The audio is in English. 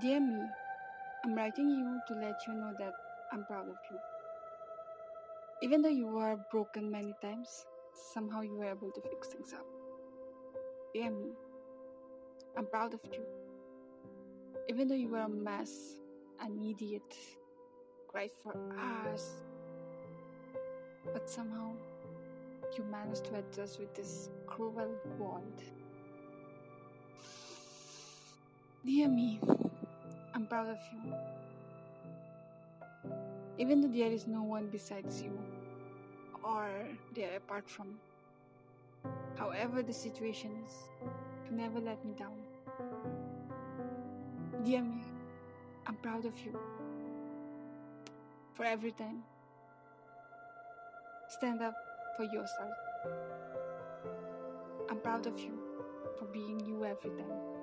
Dear me, I'm writing you to let you know that I'm proud of you. Even though you were broken many times, somehow you were able to fix things up. Dear me, I'm proud of you. Even though you were a mess, an idiot, cried for hours, but somehow you managed to adjust with this cruel world. Dear me, proud of you. Even though there is no one besides you, or they are apart from you. However, the situation is, to never let me down. Dear me, I'm proud of you. For every time. Stand up for yourself. I'm proud of you for being you every time.